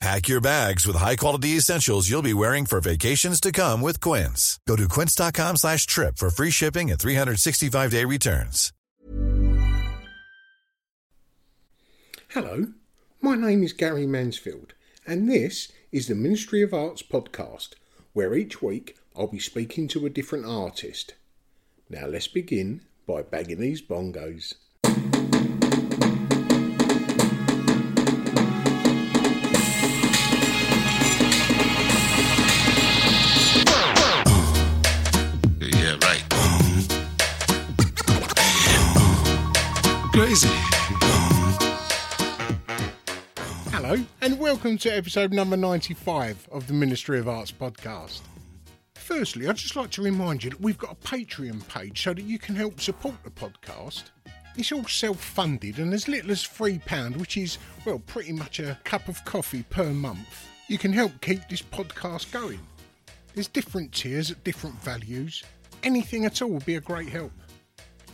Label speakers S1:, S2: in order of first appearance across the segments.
S1: Pack your bags with high-quality essentials you'll be wearing for vacations to come with Quince. Go to quince.com slash trip for free shipping and 365-day returns.
S2: Hello, my name is Gary Mansfield, and this is the Ministry of Arts podcast, where each week I'll be speaking to a different artist. Now let's begin by bagging these bongos.
S3: Crazy.
S2: Hello, and welcome to episode number 95 of the Ministry of Arts podcast. Firstly, I'd just like to remind you that we've got a Patreon page so that you can help support the podcast. It's all self funded and as little as £3, which is, well, pretty much a cup of coffee per month, you can help keep this podcast going. There's different tiers at different values. Anything at all would be a great help.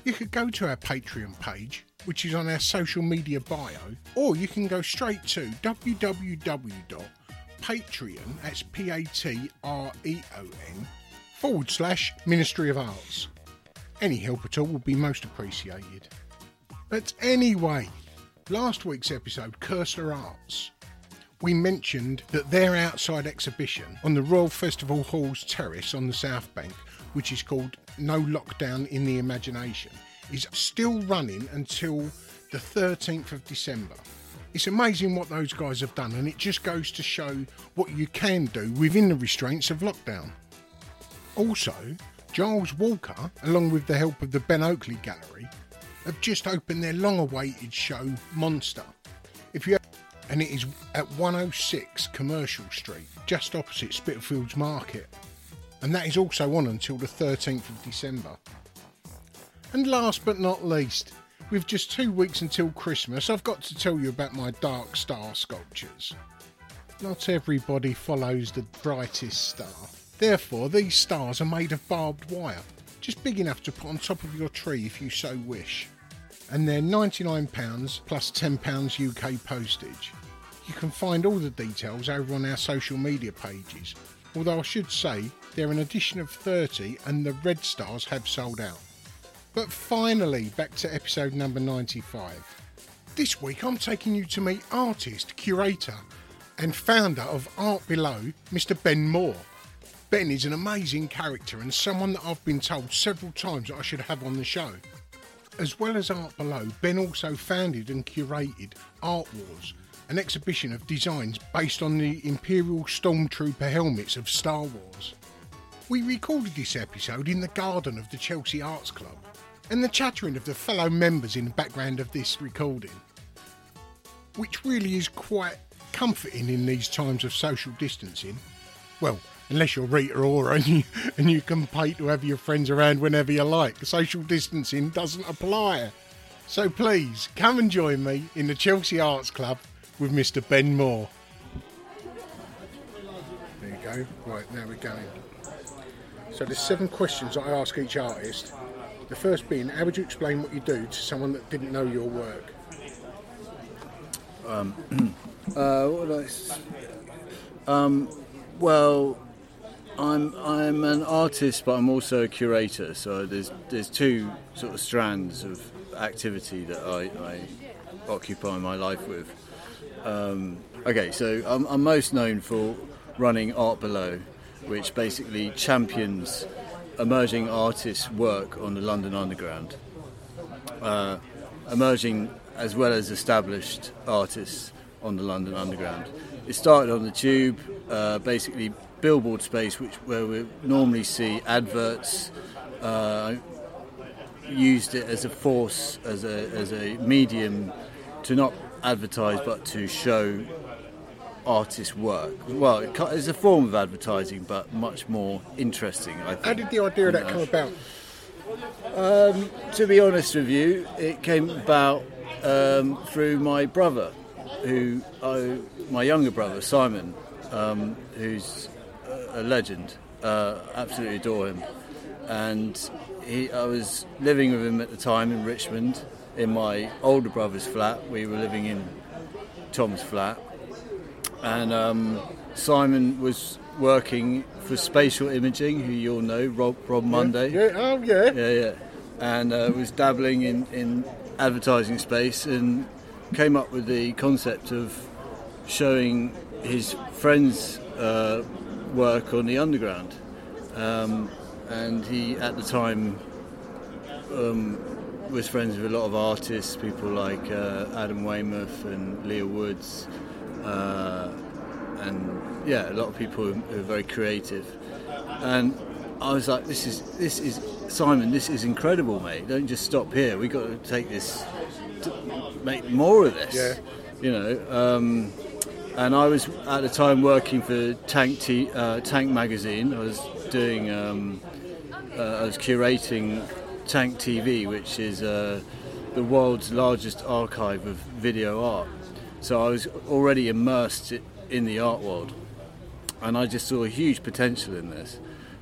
S2: You could go to our Patreon page, which is on our social media bio, or you can go straight to www.patreon, that's P-A-T-R-E-O-N, forward slash Ministry of Arts. Any help at all would be most appreciated. But anyway, last week's episode, Cursor Arts, we mentioned that their outside exhibition on the Royal Festival Hall's terrace on the South Bank, which is called No Lockdown in the Imagination, is still running until the 13th of December. It's amazing what those guys have done, and it just goes to show what you can do within the restraints of lockdown. Also, Giles Walker, along with the help of the Ben Oakley Gallery, have just opened their long awaited show Monster. If you and it is at 106 Commercial Street, just opposite Spitalfields Market. And that is also on until the 13th of December. And last but not least, with just two weeks until Christmas, I've got to tell you about my Dark Star sculptures. Not everybody follows the brightest star. Therefore, these stars are made of barbed wire, just big enough to put on top of your tree if you so wish. And they're £99 plus £10 UK postage. You can find all the details over on our social media pages, although I should say they're an edition of 30 and the red stars have sold out. But finally, back to episode number 95. This week I'm taking you to meet artist, curator, and founder of Art Below, Mr. Ben Moore. Ben is an amazing character and someone that I've been told several times that I should have on the show. As well as Art Below, Ben also founded and curated Art Wars, an exhibition of designs based on the Imperial Stormtrooper helmets of Star Wars. We recorded this episode in the garden of the Chelsea Arts Club, and the chattering of the fellow members in the background of this recording, which really is quite comforting in these times of social distancing. Well, unless you're Rita Ora and you, and you can pay to have your friends around whenever you like. Social distancing doesn't apply. So please, come and join me in the Chelsea Arts Club with Mr. Ben Moore. There you go. Right, now we're going. So there's seven questions I ask each artist. The first being, how would you explain what you do to someone that didn't know your work?
S4: Uh, what I um, well, I'm I'm an artist, but I'm also a curator. So there's there's two sort of strands of activity that I, I occupy my life with. Um, okay, so I'm, I'm most known for running Art Below, which basically champions emerging artists' work on the London Underground. Uh, emerging as well as established artists on the London Underground. It started on the Tube, uh, basically billboard space, which where we normally see adverts. Uh, used it as a force, as a as a medium to not advertise but to show artists' work. Well, it it's a form of advertising, but much more interesting. I think.
S2: How did the idea of that come about?
S4: to be honest with you, it came about um, through my brother, who I, my younger brother Simon, um, who's a a legend. Uh, absolutely adore him, and he, I was living with him at the time in Richmond, in my older brother's flat. We were living in Tom's flat, and um, Simon was working for Spatial Imaging, who you'll know, Rob, Rob Monday
S2: Yeah, oh yeah.
S4: yeah, yeah, and uh, was dabbling in, in advertising space and came up with the concept of showing his friends' uh, work on the underground. Um, and he, at the time, um, was friends with a lot of artists, people like uh, Adam Weymouth and Leah Woods, uh, and yeah, a lot of people who are very creative. And I was like, "This is this is Simon. This is incredible, mate. Don't just stop here. We got to take this, to make more of this.
S2: Yeah.
S4: You know." Um, and I was at the time working for Tank T, uh, Tank magazine. I was doing, um, uh, I was curating Tank TV, which is uh, the world's largest archive of video art. So I was already immersed in the art world, and I just saw a huge potential in this.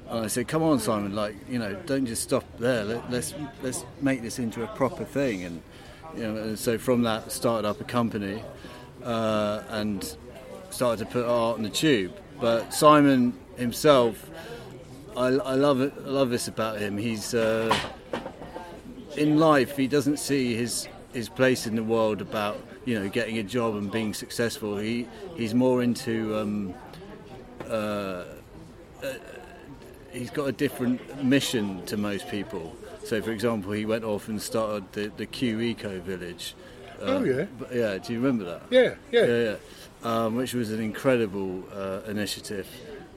S4: And I said, "Come on, Simon! Like, you know, don't just stop there. Let, let's let's make this into a proper thing." And you know, and so from that, started up a company uh, and started to put art on the tube. But Simon himself, I, I love it. I love this about him. He's uh, in life. He doesn't see his his place in the world about you know getting a job and being successful. He he's more into. Um, uh, uh, he's got a different mission to most people. So, for example, he went off and started the, the Kew Eco Village. Uh,
S2: Oh, yeah.
S4: but- yeah. Do you remember that?
S2: Yeah, yeah.
S4: yeah, yeah. Um, which was an incredible uh, initiative.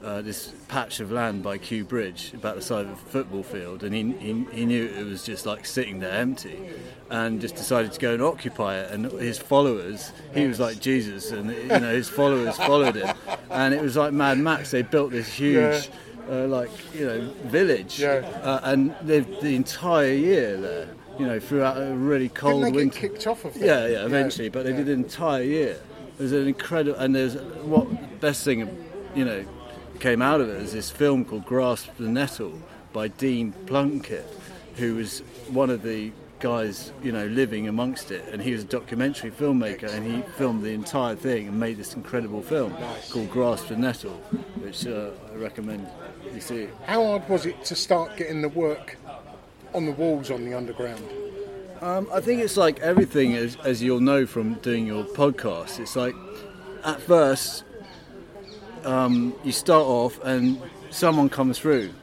S4: Uh, this patch of land by Kew Bridge, about the size of a football field, and he, he, he knew it was just like sitting there empty, and just decided to go and occupy it. And his followers, he was like Jesus, and you know his followers followed him, and it was like Mad Max. They built this huge, uh, like you know, village,
S2: Yeah.
S4: uh, and lived the entire year there. You know, throughout a really cold
S2: Didn't they
S4: winter.
S2: get kicked off of?
S4: Yeah, yeah, eventually, but they
S2: yeah.
S4: did the entire year. It was an incredible, and there's what best thing, you know, came out of it is this film called Grasp the Nettle by Dean Puckett, who was one of the guys, you know, living amongst it, and he was a documentary filmmaker, and he filmed the entire thing and made this incredible film called Grasp the Nettle, which uh, I recommend you see.
S2: How hard was it to start getting the work on the walls on the underground?
S4: Um, I think it's like everything, as, as you'll know from doing your podcast. It's like at first um, you start off and someone comes through,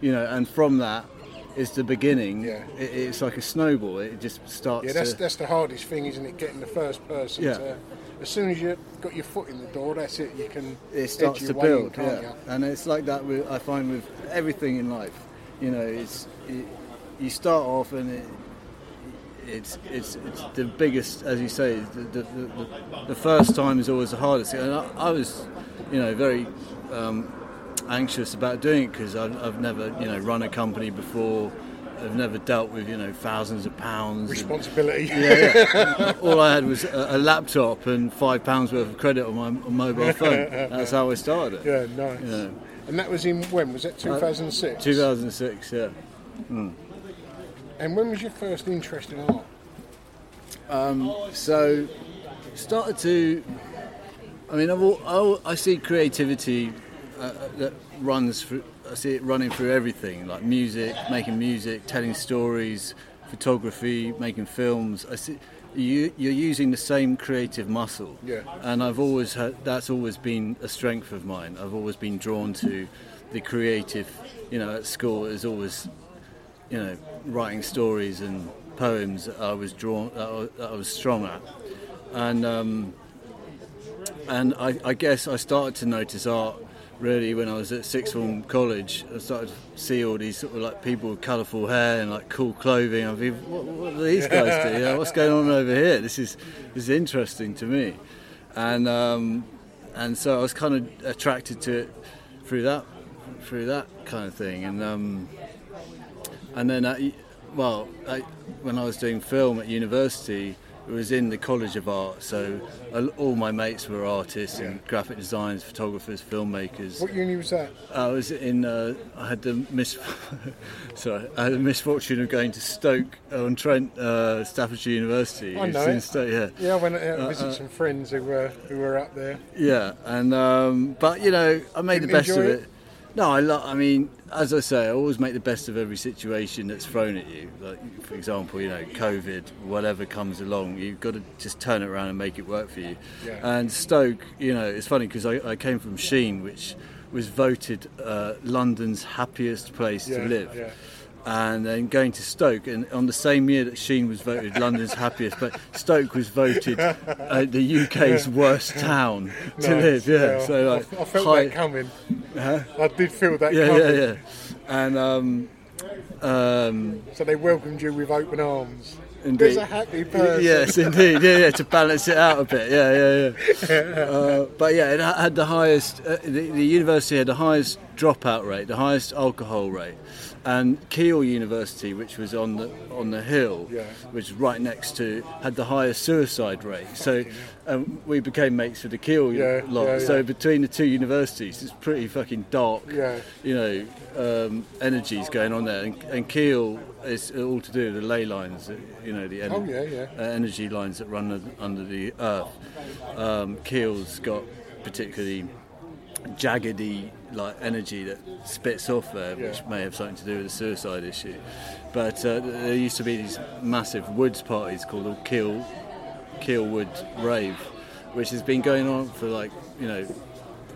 S4: you know, and from that is the beginning.
S2: Yeah.
S4: It, it's like a snowball. It just starts.
S2: Yeah, that's
S4: to,
S2: that's the hardest thing, isn't it? Getting the first person
S4: Yeah.
S2: to. As soon as you've got your foot in the door, that's it. You can.
S4: it starts to
S2: in,
S4: build,
S2: can't
S4: yeah.
S2: you?
S4: And it's like that. With, I find with everything in life, you know, it's it, you start off and it, it's it's it's the biggest, as you say, the the, the, the first time is always the hardest. And I, I was, you know, very um, anxious about doing it because I've, I've never, you know, run a company before. I've never dealt with, you know, thousands of pounds. and-
S2: Responsibility.
S4: yeah, yeah. All I had was a, a laptop and five pounds worth of credit on my on mobile phone. That's how I started. It.
S2: Yeah, nice.
S4: Yeah.
S2: And that was in when? Was that 2006?
S4: 2006, yeah.
S2: And when was your first interest in art?
S4: So, started to. I mean, I've, al- I, al- I see creativity uh, that runs through, I see it running through everything, like music, making music, telling stories, photography, making films. I see you, you're using the same creative muscle.
S2: Yeah.
S4: And I've always had, that's always been a strength of mine. I've always been drawn to the creative. You know, at school, it was always, you know, writing stories and poems that I was drawn, that I, was strong at, and um, and I, I guess I started to notice art really when I was at sixth form college. I started to see all these sort of like people with colourful hair and like cool clothing. I mean, what, what do these guys do? What's going on over here? This is this is interesting to me, and um, and so I was kind of attracted to it through that through that kind of thing, and um, and then I, well, I, when I was doing film at university. It was in the College of Art, so all my mates were artists and graphic designers, photographers, filmmakers.
S2: What uni was that?
S4: I was in. Uh, I had the mis. sorry, I had the misfortune of going to Stoke on Trent, uh, Staffordshire University.
S2: I know it.
S4: Stoke, yeah.
S2: Yeah, I went out to
S4: Uh, uh,
S2: some friends who were who were up there.
S4: Yeah, and um, but you know, I made
S2: Didn't
S4: the best of it.
S2: it?
S4: No, I lo- I mean, as I say, I always make the best of every situation that's thrown at you. Like, for example, you know, COVID, whatever comes along, you've got to just turn it around and make it work for you.
S2: Yeah.
S4: And Stoke, you know, it's funny because I, I came from Sheen, which was voted uh, London's happiest place
S2: Yeah,
S4: to live.
S2: yeah.
S4: And then going to Stoke, and on the same year that Sheen was voted London's happiest, but Stoke was voted uh, the UK's worst town to
S2: Nice,
S4: live. Yeah, so like
S2: I, I felt
S4: high-
S2: that coming. Huh? I did feel that
S4: yeah,
S2: coming.
S4: yeah, yeah. And um, um,
S2: So they welcomed you with open arms.
S4: indeed.
S2: There's a happy person.
S4: Yes, indeed. Yeah, yeah, to balance it out a bit. Yeah, yeah, yeah. Uh, but yeah, it had the highest. Uh, the, the university had the highest dropout rate, the highest alcohol rate, and Keele University, which was on the on the hill,
S2: Yeah.
S4: which is right next to, had the highest suicide rate. So um, we became mates with the Keele
S2: Yeah,
S4: lot.
S2: yeah,
S4: So between the two universities, it's pretty fucking dark. You know, um, energies going on there, and, and Keele is all to do with the ley lines. uh, You know, the en-
S2: Oh,
S4: uh, energy lines that run under, under the earth. Um, Keele's got particularly jaggedy like energy that spits off there, which may have something to do with the suicide issue. But uh, there used to be these massive woods parties called the Keele Keelwood Rave, which has been going on for like you know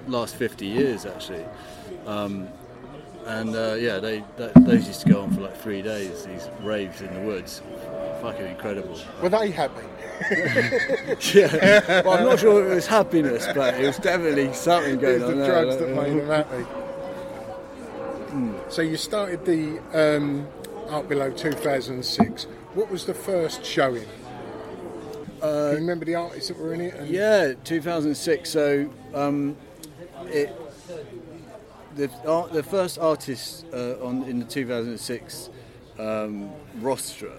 S4: last 50 years actually. Um, and uh, yeah, they those used to go on for like three days. These raves in the woods, fucking incredible.
S2: Were they happy?
S4: Yeah, well, I'm not sure it was happiness, but it was definitely something going
S2: was
S4: on
S2: the
S4: there.
S2: drugs that made them happy. So you started the um, Art Below 2006. What was the first showing? Do you remember the artists that were in it? And
S4: Uh, Yeah, 2006. So um, it the art, the first artists uh, on in the 2006 um, rostra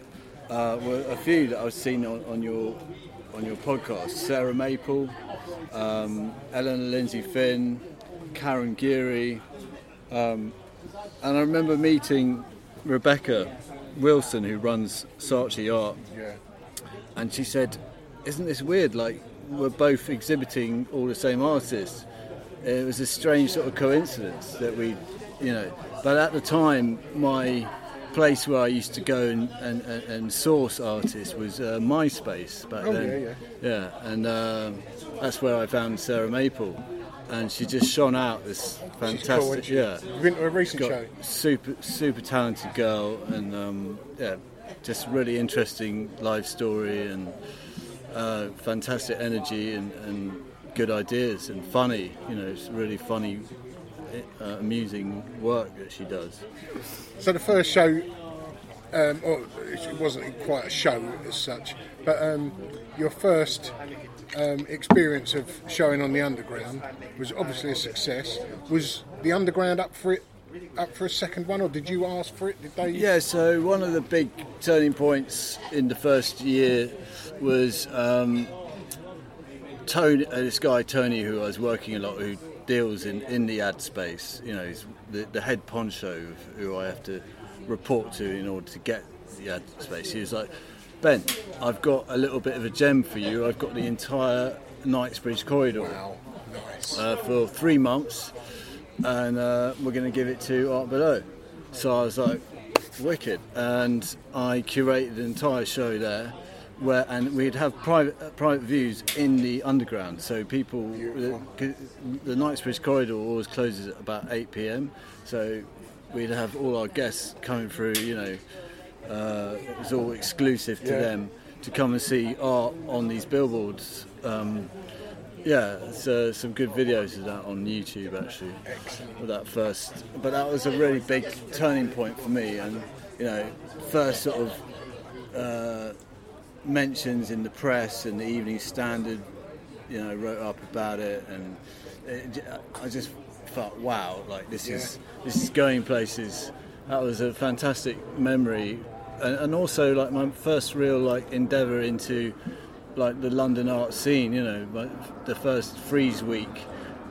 S4: uh, were a few that I've seen on, on your on your podcast. Sarah Maple, um, Eleanor Lindsay Fynn, Karen Geary, um, and I remember meeting Rebecca Wilson, who runs Saatchi Art,
S2: Yeah.
S4: and she said, "Isn't this weird? Like we're both exhibiting all the same artists." It was a strange sort of coincidence that we, you know. But at the time, my place where I used to go and, and, and, source artists was uh, MySpace back
S2: Oh,
S4: then.
S2: yeah, yeah.
S4: Yeah, and um, that's where I found Sarah Maple, and she just shone out this fantastic.
S2: cool,
S4: yeah,
S2: You've been to a recent
S4: got
S2: show?
S4: super super talented girl and um, yeah just really interesting life story and uh, fantastic energy and, and good ideas and funny you know it's really funny uh, amusing work that she does
S2: So the first show, um, or it wasn't quite a show as such, but um, your first um, experience of showing on the underground was obviously a success. Was the underground up for it? Up for a second one, or did you ask for it? Did they?
S4: Yeah, so one of the big turning points in the first year was um, Tony, uh, this guy Tony, who I was working a lot, who deals in, in the ad space. You know, he's the, the head poncho who I have to report to in order to get the ad space. He was like, Ben, I've got a little bit of a gem for you. I've got the entire Knightsbridge corridor
S2: Wow, nice.
S4: uh, for three months. and uh, we're going to give it to Art Below. So I was like, wicked, and I curated an entire show there. Where, and we'd have private uh, private views in the underground, so people. The, the Knightsbridge corridor always closes at about 8 p.m. So we'd have all our guests coming through. You know, uh, it was all exclusive to
S2: Yeah.
S4: them to come and see art on these billboards. Um, yeah, uh, some good videos of that on YouTube actually.
S2: Excellent.
S4: That first, but that was a really big turning point for me, and you know, first sort of uh, mentions in the press and the Evening Standard, you know, wrote up about it, and it, I just felt, wow, like this is this is going places. That was a fantastic memory, and, and also like my first real like endeavour into like the London art scene. You know, like the first Frieze Week,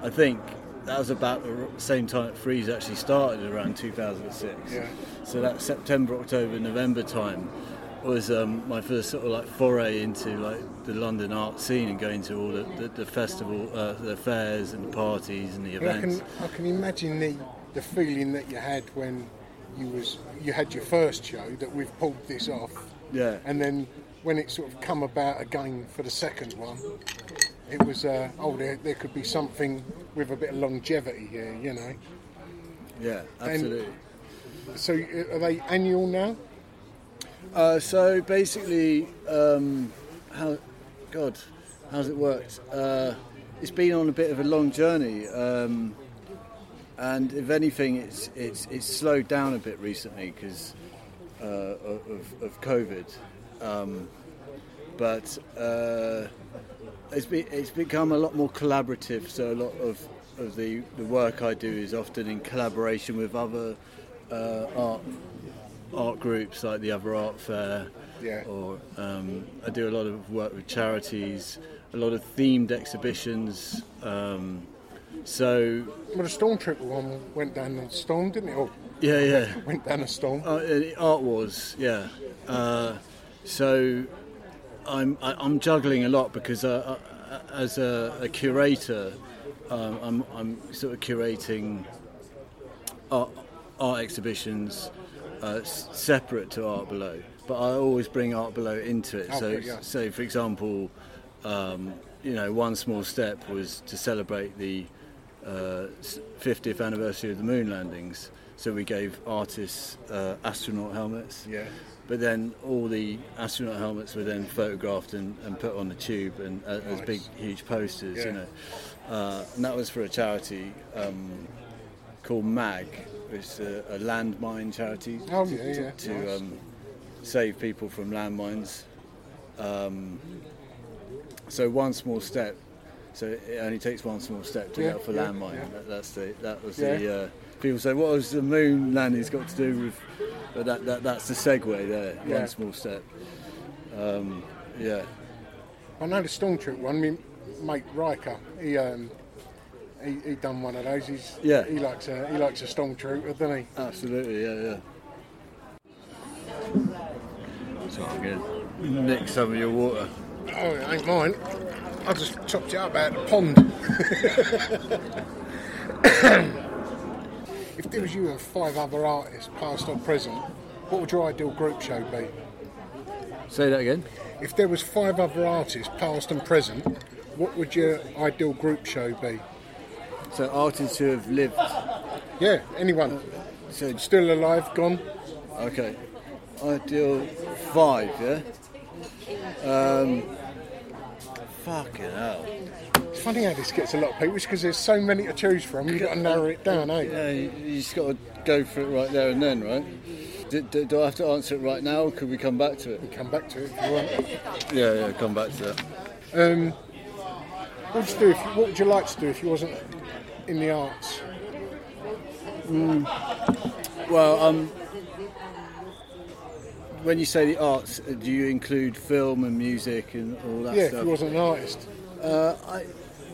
S4: I think. That was about the same time that Frieze actually started, around 2006.
S2: Yeah.
S4: So that September, October, November time was um, my first sort of like foray into like the London art scene and going to all the, the, the festival, uh, the fairs and the parties and the
S2: And I
S4: events.
S2: can I can imagine the the feeling that you had when you was you had your first show that we've pulled this off.
S4: Yeah.
S2: And then when it sort of come about again for the second one, it was uh, oh there, there could be something with a bit of longevity here, you know.
S4: Yeah, absolutely.
S2: So uh, are they annual now?
S4: Uh, so basically, um, how, God, how's it worked? Uh, it's been on a bit of a long journey, um, and if anything, it's it's it's slowed down a bit recently because uh, of, of COVID. Um, but uh, it's, be, it's become a lot more collaborative. So a lot of, of the, the work I do is often in collaboration with other uh, art art groups like the Other Art Fair.
S2: Yeah.
S4: Or um, I do a lot of work with charities, a lot of themed exhibitions. Um, so
S2: Well, the Stormtrooper one went down a storm, didn't it? Or
S4: yeah, yeah.
S2: went down a storm.
S4: Uh, uh, Art Wars, yeah. Uh, so I'm I, I'm juggling a lot because uh, uh, as a, a curator, um, I'm I'm sort of curating art, art exhibitions uh, separate to Art Below, but I always bring Art Below into it. So,
S2: yeah.
S4: so for example, um, you know, one small step was to celebrate the uh, 50th anniversary of the moon landings. So we gave artists uh, astronaut helmets.
S2: Yeah.
S4: But then all the astronaut helmets were then photographed and, and put on the tube and uh, as big, huge posters,
S2: Yeah.
S4: you know. Uh, and that was for a charity um, called MAG, is a, a landmine charity
S2: Oh,
S4: to,
S2: yeah, yeah.
S4: to,
S2: Nice.
S4: um, save people from landmines. Um, so one small step. So it only takes one small step to
S2: Yeah,
S4: get up for
S2: yeah,
S4: landmine.
S2: yeah.
S4: That, that's the that was the. Uh, people say, what has the moon landings got to do with? But that, that that's the segue there. One small step. Um, yeah.
S2: I know the Stormtrooper one. My mate Riker, he um, he, he done one of those. He's
S4: Yeah.
S2: He likes a he likes a Stormtrooper, doesn't he?
S4: Absolutely, yeah, yeah. So I'm to nick some of your water.
S2: Oh, it ain't mine. I just chopped it up out of the pond. if there was you and five other artists, past or present, what would your ideal group show be?
S4: Say that again.
S2: If there was five other artists, past and present, what would your ideal group show be?
S4: So artists who have lived.
S2: Yeah, anyone.
S4: So
S2: Still alive, gone?
S4: okay, ideal five, yeah. Um, fucking hell.
S2: It's funny how this gets a lot of people because there's so many to choose from. You've got to narrow it down, eh?
S4: Yeah, you, you just got to go for it right there and then, right? Do, do, do I have to answer it right now, or could we come back to it?
S2: Come back to it if you want.
S4: Yeah, yeah, come back to that.
S2: Um, what would you do? If, what would you like to do if you wasn't in the arts?
S4: Well, um, when you say the arts, uh, do you include film and music and all that stuff?
S2: yeah, if you wasn't an artist.
S4: Uh, I,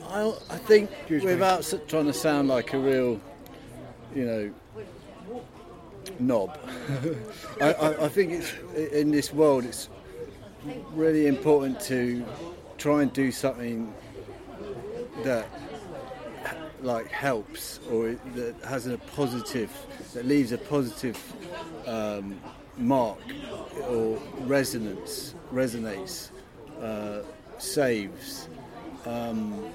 S4: I, I think
S2: Excuse
S4: without s- trying to sound like a real, you know, knob, I, I, I think it's in this world it's really important to try and do something that like helps or that has a positive that leaves a positive um, mark or resonance resonates uh, saves. Um,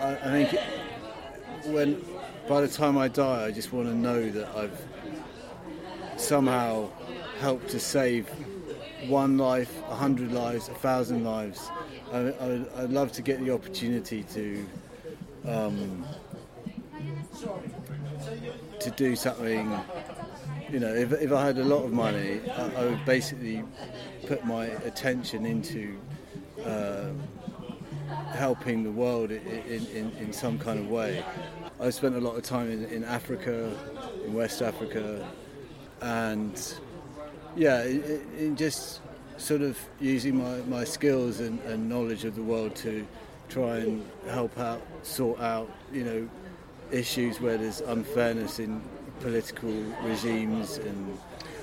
S4: I, I think when by the time I die I just want to know that I've somehow helped to save one life a hundred lives a thousand lives. I, I, I'd love to get the opportunity to um, to do something. You know, if, if I had a lot of money, I, I would basically put my attention into uh, helping the world in, in, in some kind of way. I spent a lot of time in, in Africa, in West Africa, and yeah, in, just sort of using my, my skills and, and knowledge of the world to try and help out, sort out, you know, issues where there's unfairness in political regimes and.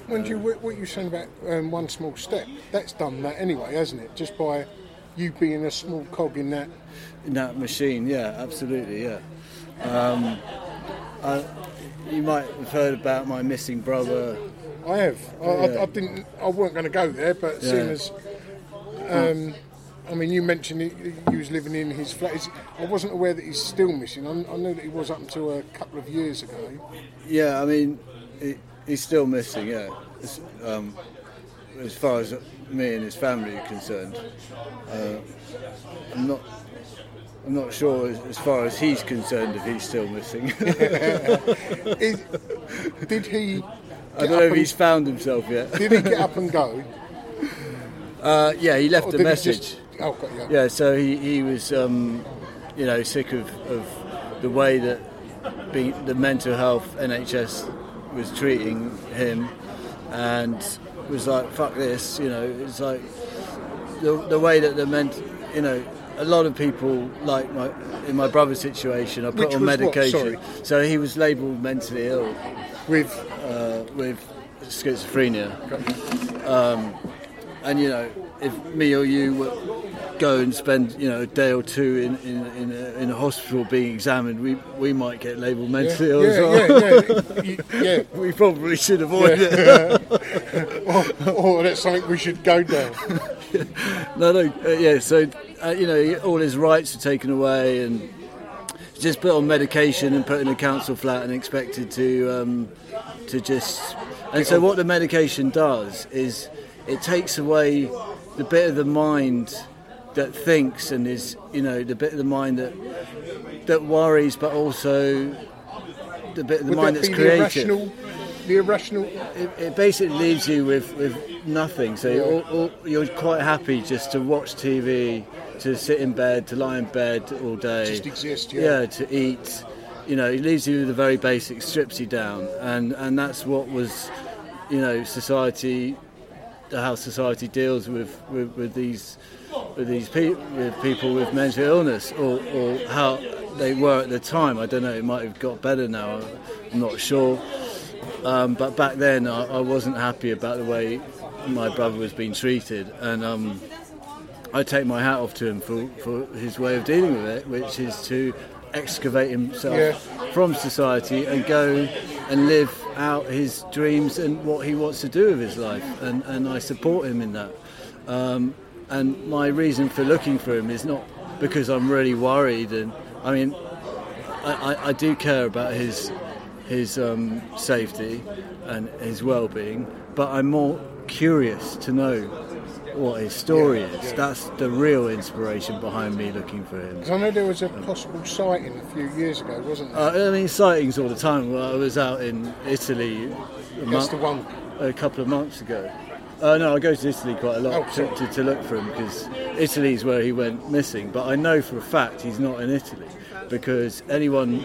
S2: When you what what you're saying about um, one small step, that's done that anyway, hasn't it? Just by you being a small cog in that.
S4: in that machine. Yeah, absolutely. Yeah. Um, I, you might have heard about my missing brother.
S2: I have. I,
S4: Yeah.
S2: I, I didn't. I weren't going to go there, but
S4: Yeah.
S2: seeing as, um, I mean, you mentioned he, he was living in his flat. I wasn't aware that he's still missing. I, I knew that he was up until a couple of years ago.
S4: Yeah, I mean, he, he's still missing. Yeah. As, um, as far as me and his family are concerned, uh, I'm not. I'm not sure as, as far as he's concerned if he's still missing.
S2: Is, did he?
S4: I don't know if he's found himself yet.
S2: Did he get up and go?
S4: Uh, yeah, he left
S2: Or
S4: a message.
S2: Just- oh.
S4: Yeah, so he, he was, um, you know, sick of, of the way that being, the mental health NHS was treating him, and was like, "Fuck this," you know. It's like the, the way that the ment, you know, a lot of people like my in my brother's situation are put
S2: Which
S4: on medication. So he was labelled mentally ill
S2: With
S4: uh, with schizophrenia. Um, and you know, if me or you were, go and spend you know a day or two in in, in, a, in a hospital being examined, we we might get labelled mentally ill as
S2: yeah,
S4: well.
S2: yeah, yeah, yeah.
S4: we probably should avoid it.
S2: or, or that's something we should go down.
S4: no, no, uh, yeah. So uh, you know, all his rights are taken away, and just put on medication and put in a council flat and expected to um, to just. And so, what the medication does is it takes away the bit of the mind that thinks and is, you know, the bit of the mind that that worries, but also the bit of the
S2: Would
S4: mind
S2: that
S4: that's creative
S2: the irrational? The irrational.
S4: it, it basically leaves you with, with nothing. So you're, all, you're quite happy just to watch TV, to sit in bed, to lie in bed all day.
S2: Just exist, yeah.
S4: to eat. You know, it leaves you with the very basic, strips you down, and and that's what was, you know, society, how society deals with with, with these with these pe- with people with mental illness, or, or how they were at the time. I don't know. It might have got better now. I'm not sure. Um, but back then, I, I wasn't happy about the way my brother was being treated, and um, I take my hat off to him for, for his way of dealing with it, which is to excavate himself
S2: Yeah.
S4: from society and go and live out his dreams and what he wants to do with his life, and, and I support him in that. Um, and my reason for looking for him is not because I'm really worried, and I mean, I, I, I do care about his his um, safety and his well-being, but I'm more curious to know what his story is. That's the real inspiration behind me looking for him.
S2: 'Cause I know there was a possible sighting a few years ago, wasn't there?
S4: Uh, I mean, sightings all the time. Well, I was out in Italy a,
S2: That's
S4: month-
S2: the one.
S4: a couple of months ago. Uh, no, I go to Italy quite a lot
S2: Oh,
S4: to, to, to look for him because Italy is where he went missing. But I know for a fact he's not in Italy because anyone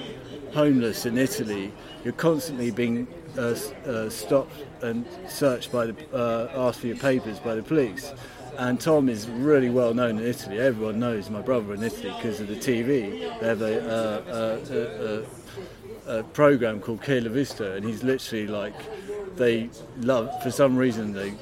S4: homeless in Italy, you're constantly being uh, uh, stopped and searched by the uh, asked for your papers by the police. And Tom is really well known in Italy. Everyone knows my brother in Italy because of the TV. They have a, a, a, a program called Chi l'ha visto, and he's literally like they love for some reason they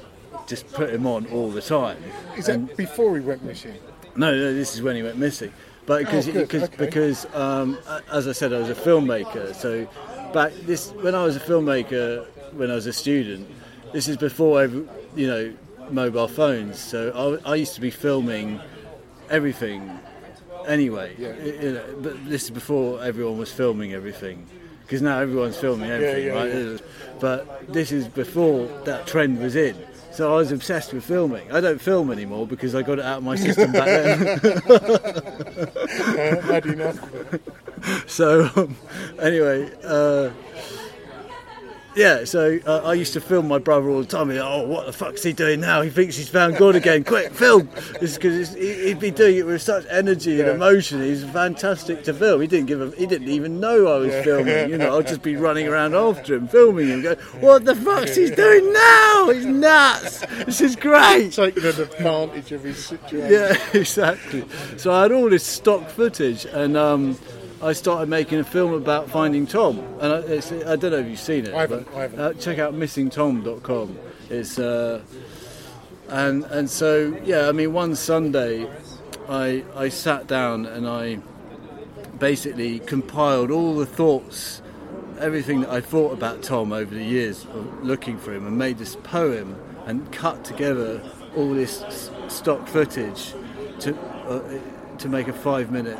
S4: just put him on all the time.
S2: Is that before he went missing?
S4: no, no, this is when he went missing. but because
S2: Oh,
S4: because
S2: okay.
S4: because um, as I said, I was a filmmaker. So back this when I was a filmmaker, when I was a student, this is before you know mobile phones. So I, I used to be filming everything anyway. Y- you know, but this is before everyone was filming everything. Because now everyone's filming everything,
S2: yeah,
S4: right?
S2: yeah.
S4: It But this is before that trend was in. So I was obsessed with filming. I don't film anymore because I got it out of my system back then.
S2: Had enough it.
S4: so um, anyway, uh, yeah. So uh, I used to film my brother all the time. Oh, what the fuck's he doing now? He thinks he's found God again. Quick, film! Because he'd be doing it with such energy and
S2: Yeah.
S4: emotion. He's fantastic to film. He didn't give a, He didn't even know I was filming. You know, I'd just be running around after him, filming him. Go, what the fuck's he doing now? He's nuts. This is great.
S2: Taking advantage of his situation.
S4: Yeah, exactly. So I had all this stock footage, and um, I started making a film about finding Tom. And I, it's, I don't know if you've seen it.
S2: I haven't,
S4: but,
S2: I haven't.
S4: Uh, check out missingtom.com. It's uh, and and so yeah. I mean, one Sunday, I I sat down and I basically compiled all the thoughts, everything that I thought about Tom over the years of looking for him, and made this poem and cut together all this stock footage to uh, to make a five minute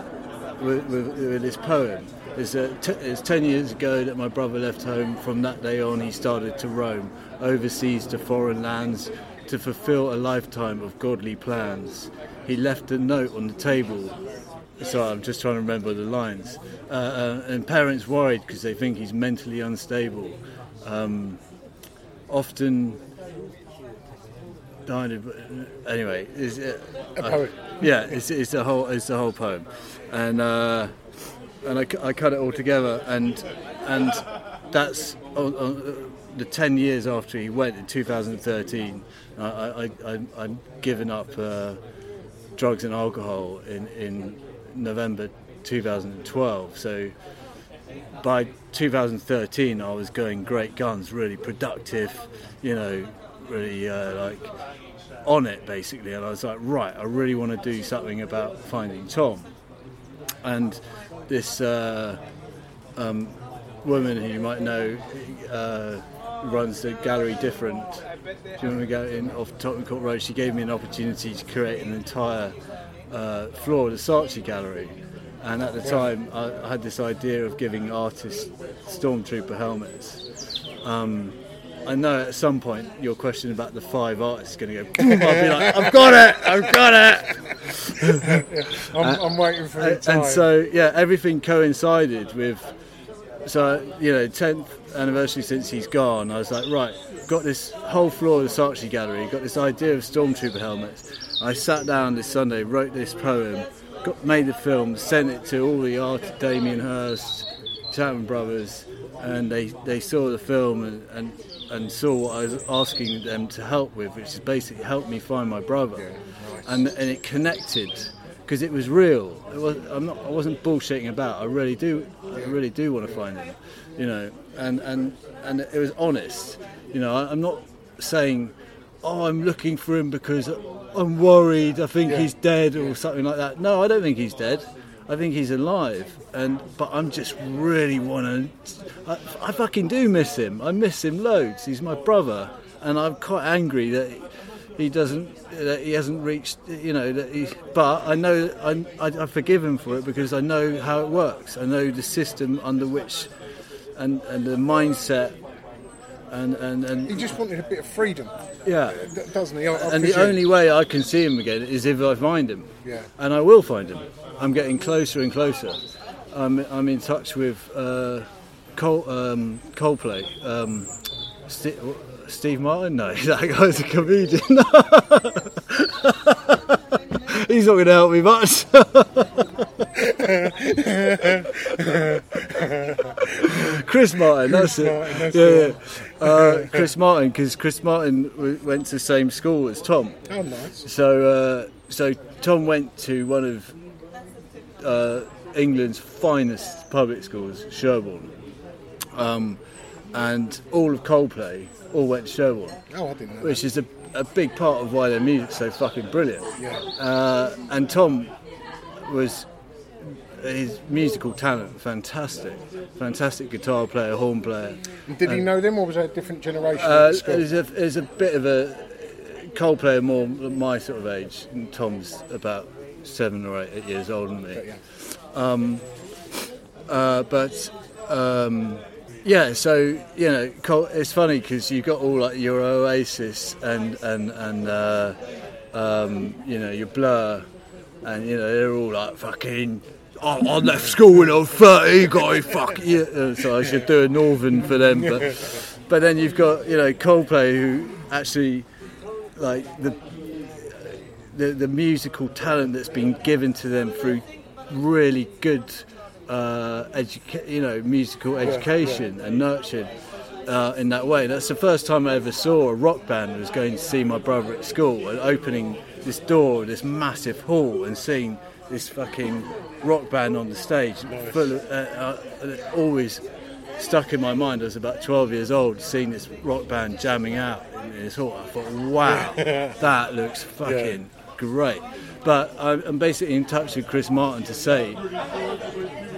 S4: with, with, with this poem. It's, t- it's 10 years ago that my brother left home. From that day on, he started to roam overseas to foreign lands to fulfill a lifetime of godly plans. He left a note on the table Sorry, I'm just trying to remember the lines. Uh, uh, and parents worried because they think he's mentally unstable. Um, often died of, anyway. It's, uh,
S2: A poem.
S4: yeah, it's, it's a whole it's a whole poem, and uh, and I, I cut it all together, and and that's on, on, the ten years after he went in 2013. I, I'm given up uh, drugs and alcohol in in November 2012. So by 2013, I was going great guns, really productive, you know, really uh, like on it basically. And I was like, right, I really want to do something about finding Tom. And this uh, um, woman who you might know uh, runs the Gallery Different. Do you want to go in off Tottenham Court Road? She gave me an opportunity to create an entire uh, floor of the Saatchi Gallery. And at the time, I, I had this idea of giving artists stormtrooper helmets. Um, I know at some point your question about the five artists is going to go. I'll be like, I've got it, I've got it.
S2: I'm, I'm waiting for it.
S4: And, and so yeah, everything coincided with. So you know, 10th anniversary since he's gone. I was like, right, got this whole floor of the Saatchi Gallery. Got this idea of stormtrooper helmets. I sat down this Sunday, wrote this poem, got, made the film, sent it to all the art, Damien Hirst, Chapman Brothers, and they, they saw the film and, and, and saw what I was asking them to help with, which is basically help me find my brother. And, and it connected because it was real. It was, I'm not, I wasn't bullshitting about. I really do, I really do want to find him, you know. And and and it was honest, you know. I, I'm not saying, oh, I'm looking for him because I'm worried. I think he's dead or something like that. No, I don't think he's dead. I think he's alive, and but I'm just really want to. I, I fucking do miss him. I miss him loads. He's my brother, and I'm quite angry that he doesn't that he hasn't reached you know that he but I know I, I, I forgive him for it because I know how it works I know the system under which and and the mindset and and,
S2: he just wanted a bit of freedom,
S4: yeah.
S2: Doesn't he? I, I
S4: and the only way I can see him again is if I find him.
S2: Yeah.
S4: and I will find him. I'm getting closer and closer. I'm, I'm in touch with uh, Cole, um, Coldplay. Um, Sti- Steve Martin? No that guy's a comedian he's not going to help me much Chris Martin that's it
S2: Martin, that's
S4: yeah, yeah. Uh, Chris Martin because Chris Martin w- went to the same school as Tom
S2: Oh, nice.
S4: so, uh, so Tom went to one of uh, England's finest public schools, Sherborne, um, and all of Coldplay all went to Sherborne,
S2: Oh, I didn't know.
S4: which is a, a big part of why their music's so fucking brilliant.
S2: Yeah.
S4: Uh, and Tom was his musical talent, fantastic, fantastic guitar player, horn player.
S2: And did he know them, or was that a different generation?
S4: Uh,
S2: at school?
S4: there's a there's a bit of a Cole player more my sort of age. and Tom's about seven or eight, eight years older than me. Um, uh, but um, yeah, so you know, it's funny because you've got all like your Oasis and and and uh, um, you know your Blur, and you know they're all like fucking. I I left school when I was 30, guy, fuck yeah. Uh, So I should do a northern for them, but but then you've got you know Coldplay who actually like the the, the musical talent that's been given to them through really good uh, educa- you know musical education and nurtured uh, in that way. That's the first time I ever saw a rock band. Was going to see my brother at school and opening this door, this massive hall, and seeing this fucking rock band on the stage. Full of, uh, uh, it always stuck in my mind. I was about 12 years old, seeing this rock band jamming out in this hall. I thought, wow, that looks fucking great. But I'm, basically in touch with Chris Martin to say,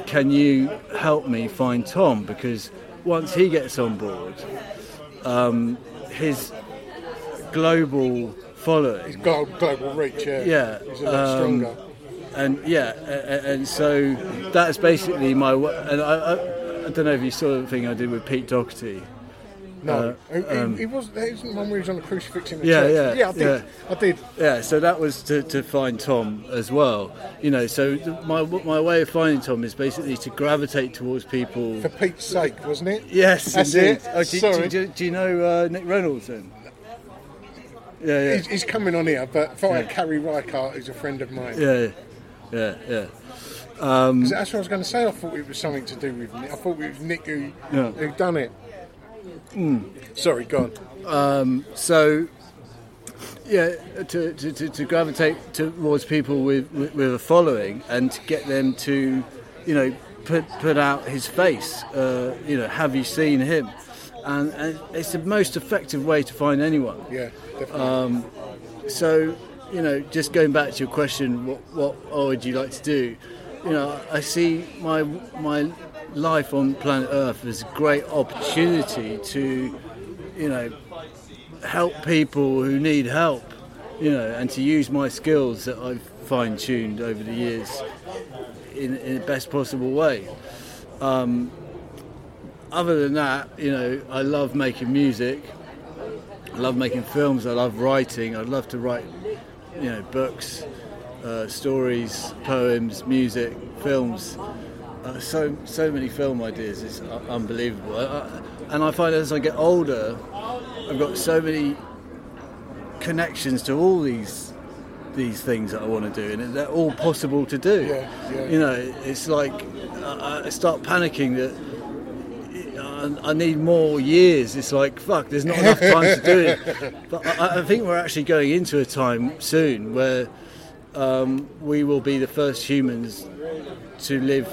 S4: can you help me find Tom? Because once he gets on board, um, his global following
S2: Glo- global reach, yeah.
S4: yeah,
S2: He's a lot
S4: um,
S2: stronger.
S4: and yeah, a- a- and so that's basically my. And I, I, I don't know if you saw the thing I did with Pete Doherty.
S2: No,
S4: uh,
S2: he,
S4: um,
S2: he was. There isn't one where he was on a crucifix in the
S4: Yeah,
S2: church.
S4: yeah,
S2: I did. I did.
S4: Yeah, so that was to, to find Tom as well. You know, so my my way of finding Tom is basically to gravitate towards people.
S2: For Pete's sake, wasn't it?
S4: Yes,
S2: That's
S4: indeed.
S2: it.
S4: Oh, do,
S2: Sorry.
S4: Do, do, do you know uh, Nick Reynolds then? Yeah, yeah.
S2: He's, he's coming on here, but via Carrie Reichardt, who's a friend of mine.
S4: Yeah, yeah, yeah. Um,
S2: That's what I was going to say. I thought it was something to do with Nick. I thought it was Nick who
S4: Yeah.
S2: who done it. Sorry, go on.
S4: Um, so, yeah, to, to, to, to gravitate towards people with, with, with a following and to get them to, you know, put, put out his face. Uh, you know, have you seen him? And, and it's the most effective way to find anyone.
S2: Yeah, definitely.
S4: Um, so, you know, just going back to your question, what, what oh, would you like to do? You know, I see my my life on planet Earth is a great opportunity to, you know, help people who need help. You know, and to use my skills that I've fine tuned over the years in, in the best possible way. Um, other than that, you know, I love making music. I love making films. I love writing. I'd love to write, you know, books, uh, stories, poems, music, films. Uh, so so many film ideas. It's u- unbelievable. I, and I find as I get older, I've got so many connections to all these these things that I want to do, and they're all possible to do.
S2: Yeah, yeah.
S4: You know, it's like I, start panicking that I, I need more years. It's like fuck, there's not enough time to do it. But I, I think we're actually going into a time soon where um, we will be the first humans to live,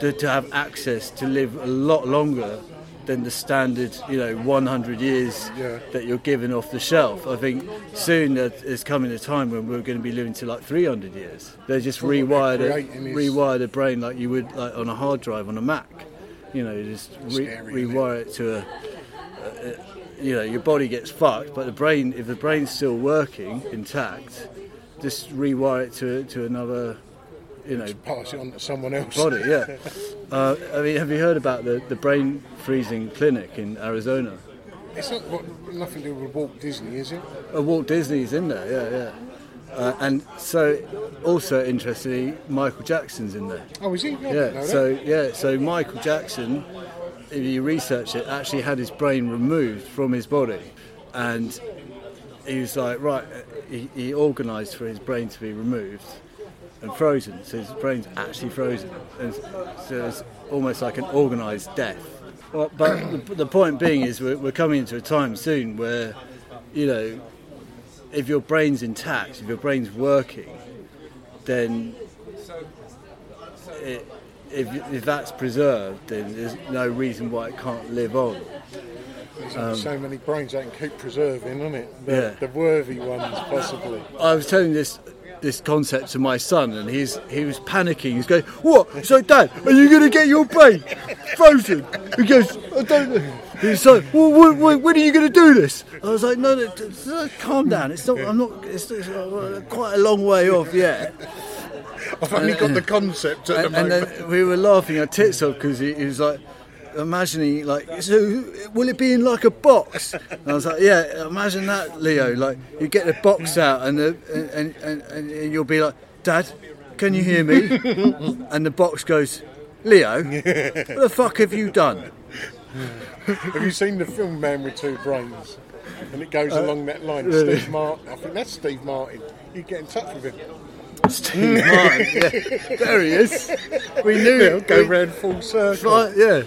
S4: to, to have access to live a lot longer than the standard, you know, 100 years
S2: Yeah.
S4: that you're given off the shelf. I think soon there is coming a time when we're going to be living to like 300 years. They just
S2: what they're
S4: rewired a,
S2: creating is-
S4: rewire the brain like you would like on a hard drive on a Mac. You know, just re-
S2: Scary,
S4: rewire it to a, a, a, you know, your body gets fucked, but the brain, if the brain's still working intact, just rewire it to to another, you know,
S2: Pass it on to someone else.
S4: body. Yeah. Uh, I mean, have you heard about the, the brain freezing clinic in Arizona?
S2: It's not got nothing to do with Walt Disney, is it?
S4: Uh, Walt Disney's in there. Yeah, yeah. Uh, and so, also interestingly, Michael Jackson's in there.
S2: Oh, is he? I
S4: Yeah. So yeah. So Michael Jackson, if you research it, actually had his brain removed from his body, and he was like, right. He, he organised for his brain to be removed and frozen. So his brain's actually frozen, and so it's almost like an organised death. Well, but the, the point being is we're, we're coming into a time soon where, you know, if your brain's intact, if your brain's working, then it, if, if that's preserved, then there's no reason why it can't live on.
S2: There's only so many brains they can keep preserving, isn't it? The,
S4: um, Yeah.
S2: the worthy ones, possibly.
S4: I was telling this this concept to my son, and he's he was panicking. He's going, "What? So, Dad, are you going to get your brain frozen?" He goes, "I don't." know." He's like, well, when, when, when are you going to do this? I was like, no, no, t- t- calm down. It's not. I'm not. It's, it's uh, quite a long way off yet.
S2: I've only got the concept at
S4: And,
S2: the
S4: and then we were laughing our tits off because he, he was like, imagining like, so will it be in like a box? And I was like, yeah, imagine that, Leo. Like you get the box out and the and and, and, and you'll be like, Dad, can you hear me? and the box goes, Leo, what the fuck have you done?
S2: Have you seen the film Man with Two Brains? And it goes along that line.
S4: Uh, really?
S2: Steve Martin. I think that's Steve Martin. You get in touch with him.
S4: Steve Martin, yeah, there he is. We knew it.
S2: go round full circle.
S4: Right, yeah.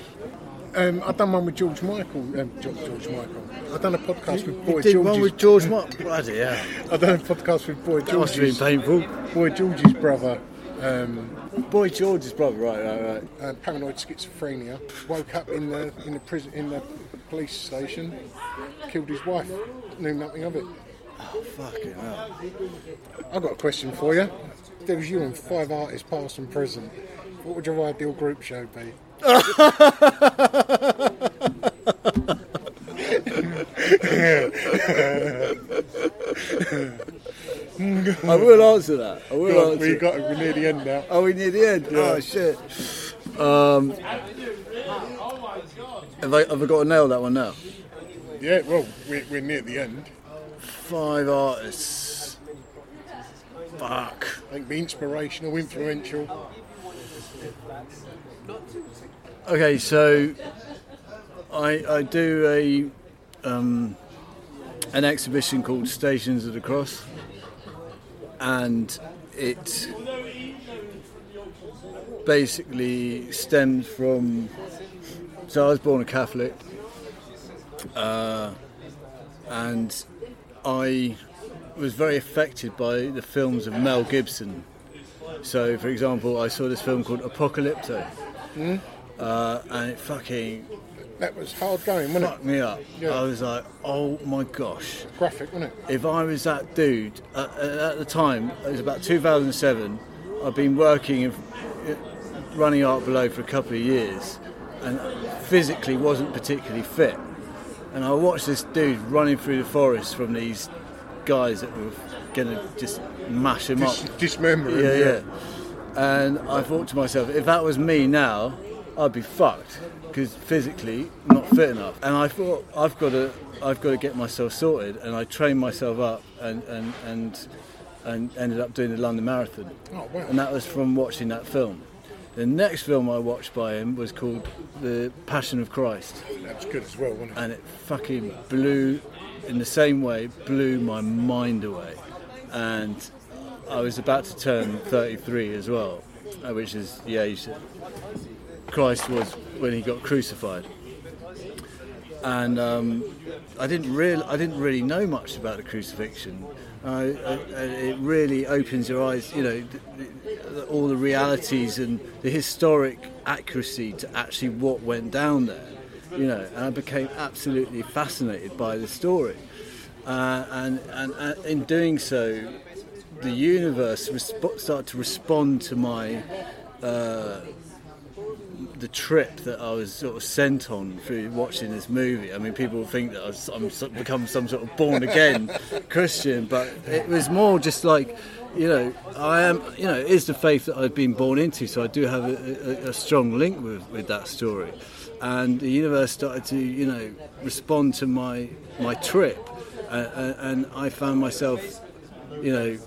S2: Um, I've done one with George Michael. Um, George, George Michael. I've done a podcast with Boy
S4: You did
S2: George's.
S4: one with George Martin. Bloody hell.
S2: I've done a podcast with Boy
S4: That must have been painful.
S2: Boy George's brother. Um,
S4: Boy George's brother, right, right, right.
S2: uh, paranoid schizophrenia. Woke up in the in the prison in the police station. Killed his wife. Knew nothing of it.
S4: Oh, Fucking hell.
S2: I've got a question for you. If there was you and five artists, past and present, what would your ideal group show be?
S4: I will answer that. I will answer.
S2: we got we're near the end now.
S4: Are we near the end? Oh shit. Um, have I have I got to nail that one now?
S2: Yeah, well, we're, we're near the end.
S4: Five artists. Fuck.
S2: I think be inspirational, influential.
S4: Okay, so I I do a um, an exhibition called Stations of the Cross, and it basically stems from. So I was born a Catholic, uh, and I was very affected by the films of Mel Gibson. So, for example, I saw this film called Apocalypto, uh, and it fucking
S2: That was hard going, wasn't it?
S4: fucked me up.
S2: Yeah.
S4: I was like, oh my gosh.
S2: Graphic, wasn't it?
S4: If I was that dude, uh, at the time, it was about 2007, I'd been working, in, running Art Below for a couple of years, and physically wasn't particularly fit. And I watched this dude running through the forest from these guys that were going to just mash him
S2: Dis-
S4: up.
S2: dismember him,
S4: Yeah,
S2: yeah.
S4: yeah. And I thought to myself, if that was me now, I'd be fucked because physically not fit enough. And I thought I've got to, I've got to get myself sorted. And I trained myself up and and and, and ended up doing the London Marathon.
S2: Oh, wow.
S4: And that was from watching that film. The next film I watched by him was called The Passion of Christ
S2: That was good as well, wasn't it?
S4: and it fucking blew in the same way blew my mind away and i was about to turn 33 as well uh, which is the age that christ was when he got crucified and um, I didn't really, I didn't really know much about the crucifixion. Uh, uh, it really opens your eyes, you know, all the realities and the historic accuracy to actually what went down there, you know. And I became absolutely fascinated by the story, uh, and, and and in doing so, the universe resp- started to respond to my. Uh, the trip that I was sort of sent on through watching this movie. I mean, people think that I was, I'm become some sort of born again Christian, but it was more just like, you know, I am, you know, it is the faith that I've been born into, so I do have a, a, a strong link with, with that story. And the universe started to, you know, respond to my my trip, uh, and I found myself, you know,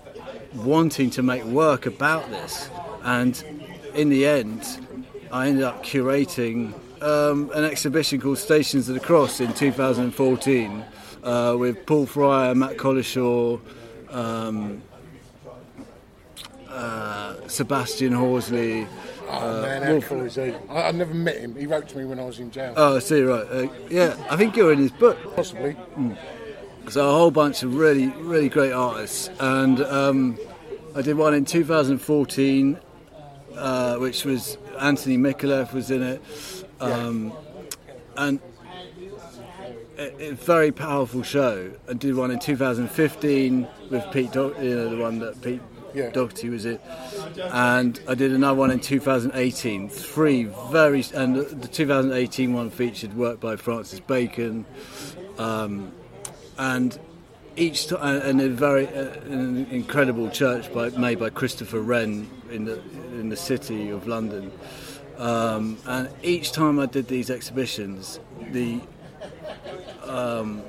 S4: wanting to make work about this. And in the end, I ended up curating um, an exhibition called Stations of the Cross in 2014 uh, with Paul Fryer, Matt Collishaw, um, uh, Sebastian Horsley.
S2: Oh, man, how
S4: Uh, Wolf-
S2: cool is he? I, I never met him. He wrote to me when I was in jail.
S4: Oh, I see, right. Uh, yeah, I think you're in his book.
S2: Possibly.
S4: So a whole bunch of really, really great artists, and um, I did one in 2014, uh, which was Anthony Mikulev was in it, um, and a, a very powerful show. I did one in 2015 with Pete, Doc, you know, the one that Pete
S2: Yeah.
S4: Doherty was it, and I did another one in 2018. Three very, and the 2018 one featured work by Francis Bacon, um, and each time, and a very uh, an incredible church by, made by Christopher Wren in the in the city of London. Um, and each time I did these exhibitions, the um,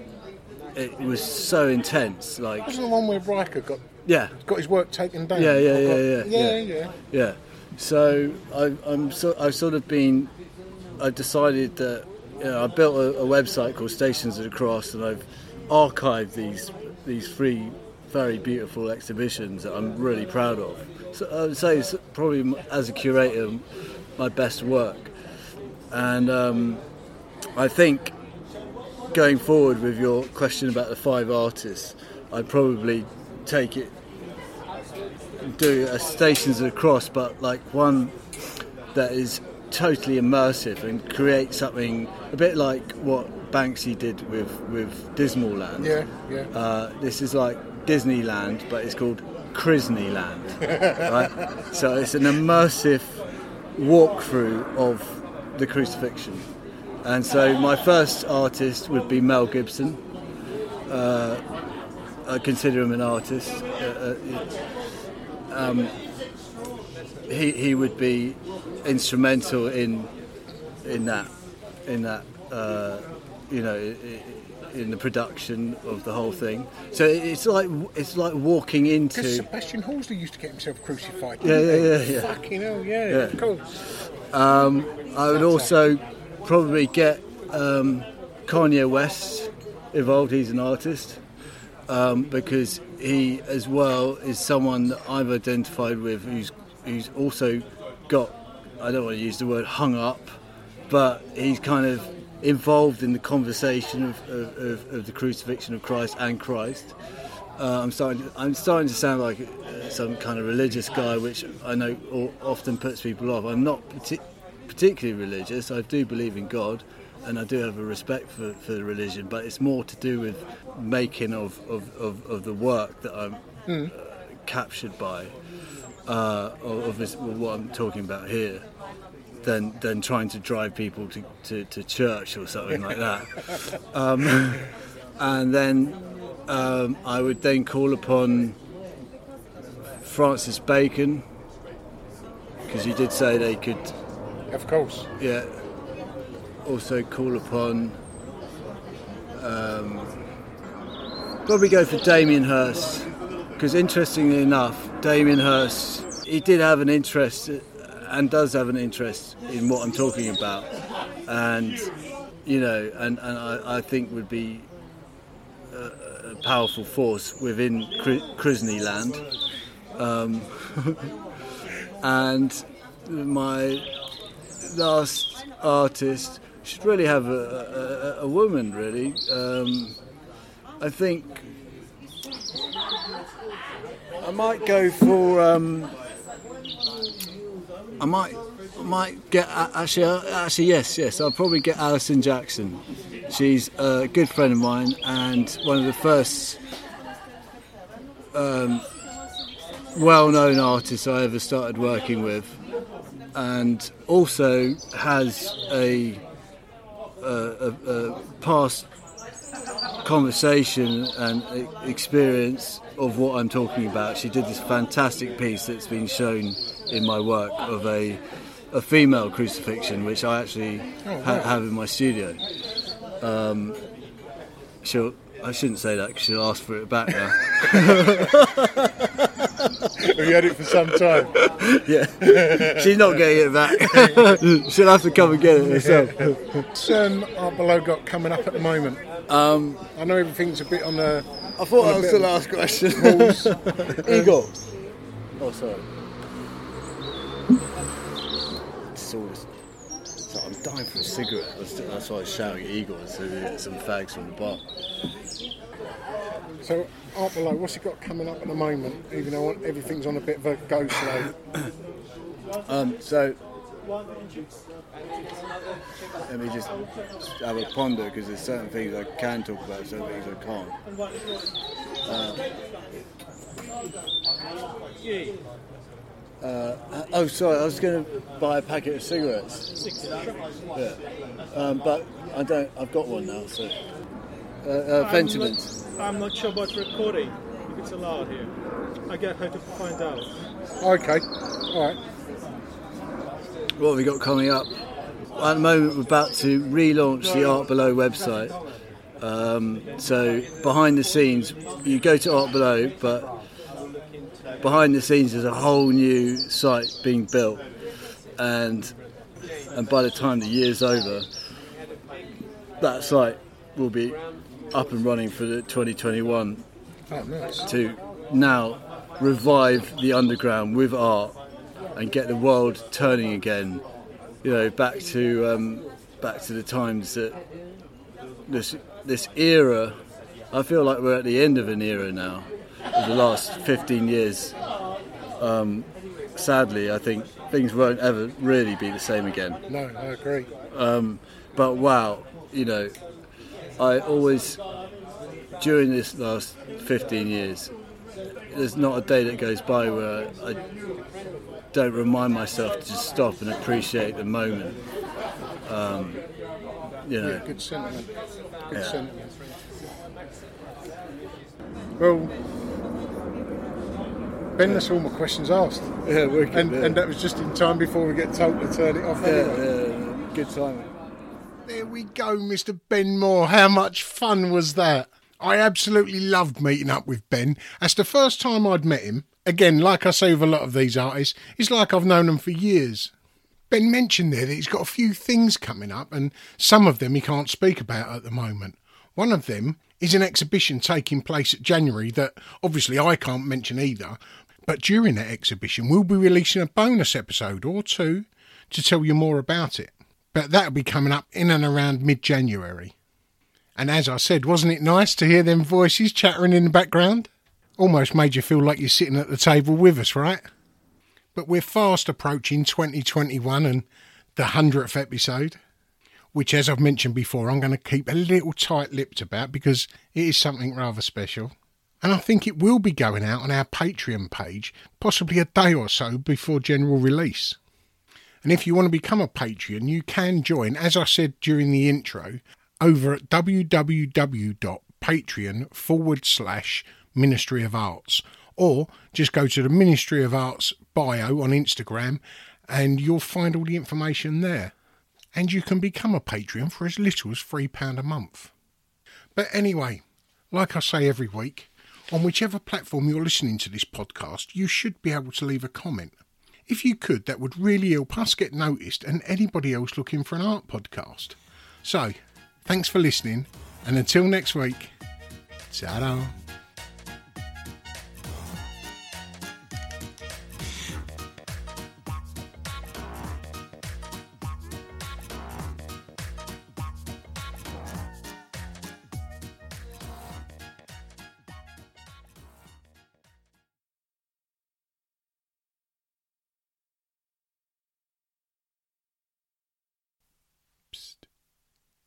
S4: it was so intense. Like
S2: Wasn't the one where Riker got
S4: yeah,
S2: got his work taken down?
S4: Yeah, yeah,
S2: Or
S4: yeah,
S2: got-
S4: yeah,
S2: yeah,
S4: yeah.
S2: yeah.
S4: yeah. So I, I'm so I've sort of been. I've decided that you know, I built a, a website called Stations of the Cross, and I've archived these these three very beautiful exhibitions that I'm really proud of. So I would say it's probably as a curator my best work, and um, I think going forward with your question about the five artists, I'd probably take it do a Stations of the Cross, but like one that is totally immersive and create something a bit like what Banksy did with with Dismaland.
S2: Yeah, yeah.
S4: Uh, this is like Disneyland, but it's called Crisneyland, right? So it's an immersive walkthrough of the crucifixion. And so my first artist would be Mel Gibson. Uh, I consider him an artist. Uh, uh, um, he he would be instrumental in in that in that uh, you know in the production of the whole thing. So it's like it's like walking
S2: Because
S4: into
S2: Sebastian Horsley used to get himself crucified.
S4: Yeah, yeah, yeah, yeah.
S2: Fucking hell, yeah,
S4: Yeah.
S2: of course.
S4: Um, I would also probably get um, Kanye West involved. He's an artist um, because he, as well, is someone that I've identified with who's who's also got. I don't want to use the word hung up, but he's kind of involved in the conversation of, of, of, the crucifixion of Christ and Christ. Uh, I'm starting. I'm starting to sound like uh, some kind of religious guy, which I know often puts people off. I'm not parti- particularly religious. I do believe in God, and I do have a respect for, for the religion. But it's more to do with making of of, of, of the work that I'm uh, captured by, uh, of, of what I'm talking about here, than than trying to drive people to, to, to church or something like that. Um, and then um, I would then call upon Francis Bacon because you did say they could,
S2: Of course.
S4: yeah. Also call upon. Um, probably go for Damien Hirst because interestingly enough, Damien Hirst he did have an interest and does have an interest in what I'm talking about, and you know, and, and I, I think would be a, a powerful force within Cri- land. Um, and my last artist should really have a, a, a woman, really. Um, I think I might go for. Um, I might, I might get actually, uh, actually yes, yes. I'll probably get Alison Jackson. She's a good friend of mine and one of the first um, well-known artists I ever started working with, and also has a, a, a, a past conversation and experience of what I'm talking about. She did this fantastic piece that's been shown in my work of a, a female crucifixion, which I actually ha- have in my studio. Um, she'll. I shouldn't say that because she'll ask for it back now.
S2: Have you had it for some time?
S4: yeah, she's not getting it back. she'll have to come and get it herself.
S2: What's um, Art Below got coming up at the moment?
S4: Um,
S2: I know everything's a bit on the.
S4: I thought
S2: on
S4: that was the last question.
S2: pause.
S4: Eagle. Oh, sorry. It's all this- so I'm dying for a cigarette. That's, that's why I was shouting at Eagle to get some fags from the bar.
S2: So, Art Below, what's he got coming up at the moment? Even though everything's on a bit of a go slow.
S4: Um, so let me just have a ponder because there's certain things I can talk about, certain things I can't. Uh, Uh, oh, sorry, I was going to buy a packet of cigarettes. Yeah. Um, but I don't. I've got one now, so. Uh, uh,
S5: I'm not, I'm not sure about recording, if it's allowed here. I get her to find out.
S2: Okay, all right.
S4: What have we got coming up? At the moment, we're about to relaunch the Art Below website. Um, so behind the scenes, you go to Art Below, but behind the scenes there's a whole new site being built, and and by the time the year's over, that site will be up and running for the 2021
S2: Oh, nice.
S4: to now revive the underground with art and get the world turning again. You know, back to um, back to the times that this this era. I feel like we're at the end of an era now. Of the last 15 years, um, sadly, I think things won't ever really be the same again.
S2: No, I agree.
S4: Um, but wow, you know, I always, during this last 15 years, there's not a day that goes by where I don't remind myself to just stop and appreciate the moment. Um, you know,
S2: Yeah, good sentiment. Good
S4: Yeah.
S2: sentiment. Well, Ben, that's all my questions asked.
S4: yeah, wicked,
S2: And,
S4: yeah.
S2: and that was just in time before we get told to turn it off
S4: yeah,
S2: anyway.
S4: yeah, good timing.
S2: There we go, Mr. Ben Moore. How much fun was that? I absolutely loved meeting up with Ben. That's the first time I'd met him. Again, like I say with a lot of these artists, it's like I've known them for years. Ben mentioned there that he's got a few things coming up, and some of them he can't speak about at the moment. One of them is an exhibition taking place at January that obviously I can't mention either, but during that exhibition we'll be releasing a bonus episode or two to tell you more about it. But that'll be coming up in and around mid January. And as I said, wasn't it nice to hear them voices chattering in the background? Almost made you feel like you're sitting at the table with us, right? But we're fast approaching 2021 and the 100th episode, which, as I've mentioned before, I'm going to keep a little tight lipped about because it is something rather special. And I think it will be going out on our Patreon page, possibly a day or so before general release. And if you want to become a Patreon, you can join, as I said during the intro, over at www.patreon forward slash Ministry of Arts. Or just go to the Ministry of Arts bio on Instagram and you'll find all the information there. And you can become a Patreon for as little as £3 a month. But anyway, like I say every week, on whichever platform you're listening to this podcast, you should be able to leave a comment. If you could, that would really help us get noticed and anybody else looking for an art podcast. So, thanks for listening, and until next week, ta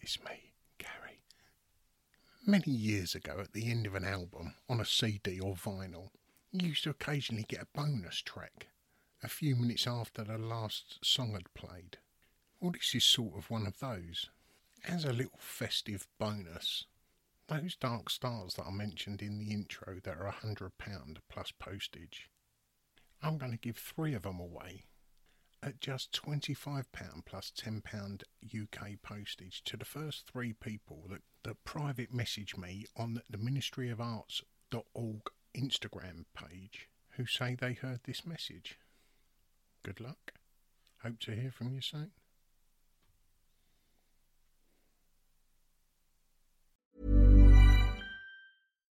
S2: It's me, Gary. Many years ago, at the end of an album, on a CD or vinyl, you used to occasionally get a bonus track, a few minutes after the last song had played. Well, this is sort of one of those. As a little festive bonus, those dark stars that I mentioned in the intro that are £100 plus postage, I'm going to give three of them away at just £25 plus £10 UK postage to the first three people that, that private message me on the Ministry of Arts.org Instagram page who say they heard this message. Good luck. Hope to hear from you soon.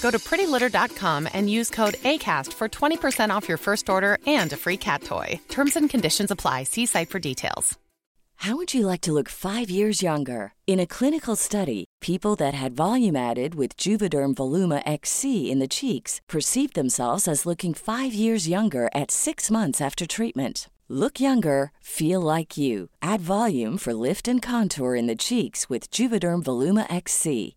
S6: Go to prettylitter.com and use code ACAST for 20% off your first order and a free cat toy. Terms and conditions apply. See site for details.
S7: How would you like to look five years younger? In a clinical study, people that had volume added with Juvederm Voluma XC in the cheeks perceived themselves as looking five years younger at six months after treatment. Look younger, feel like you. Add volume for lift and contour in the cheeks with Juvederm Voluma XC.